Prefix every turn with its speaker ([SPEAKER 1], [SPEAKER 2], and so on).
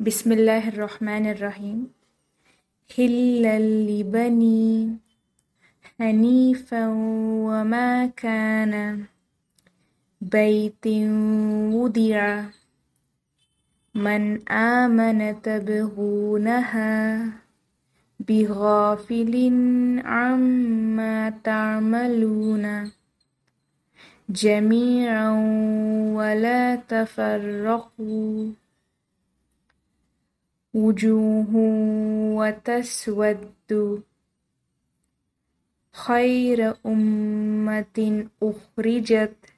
[SPEAKER 1] بسم الله الرحمن الرحيم. هلا لبني حنيفا وما كان بيت وضع. من آمن تبغونها بغافل عما تعملون. جميعا ولا تفرقوا. وجوه وتسود. خير أمة أخرجت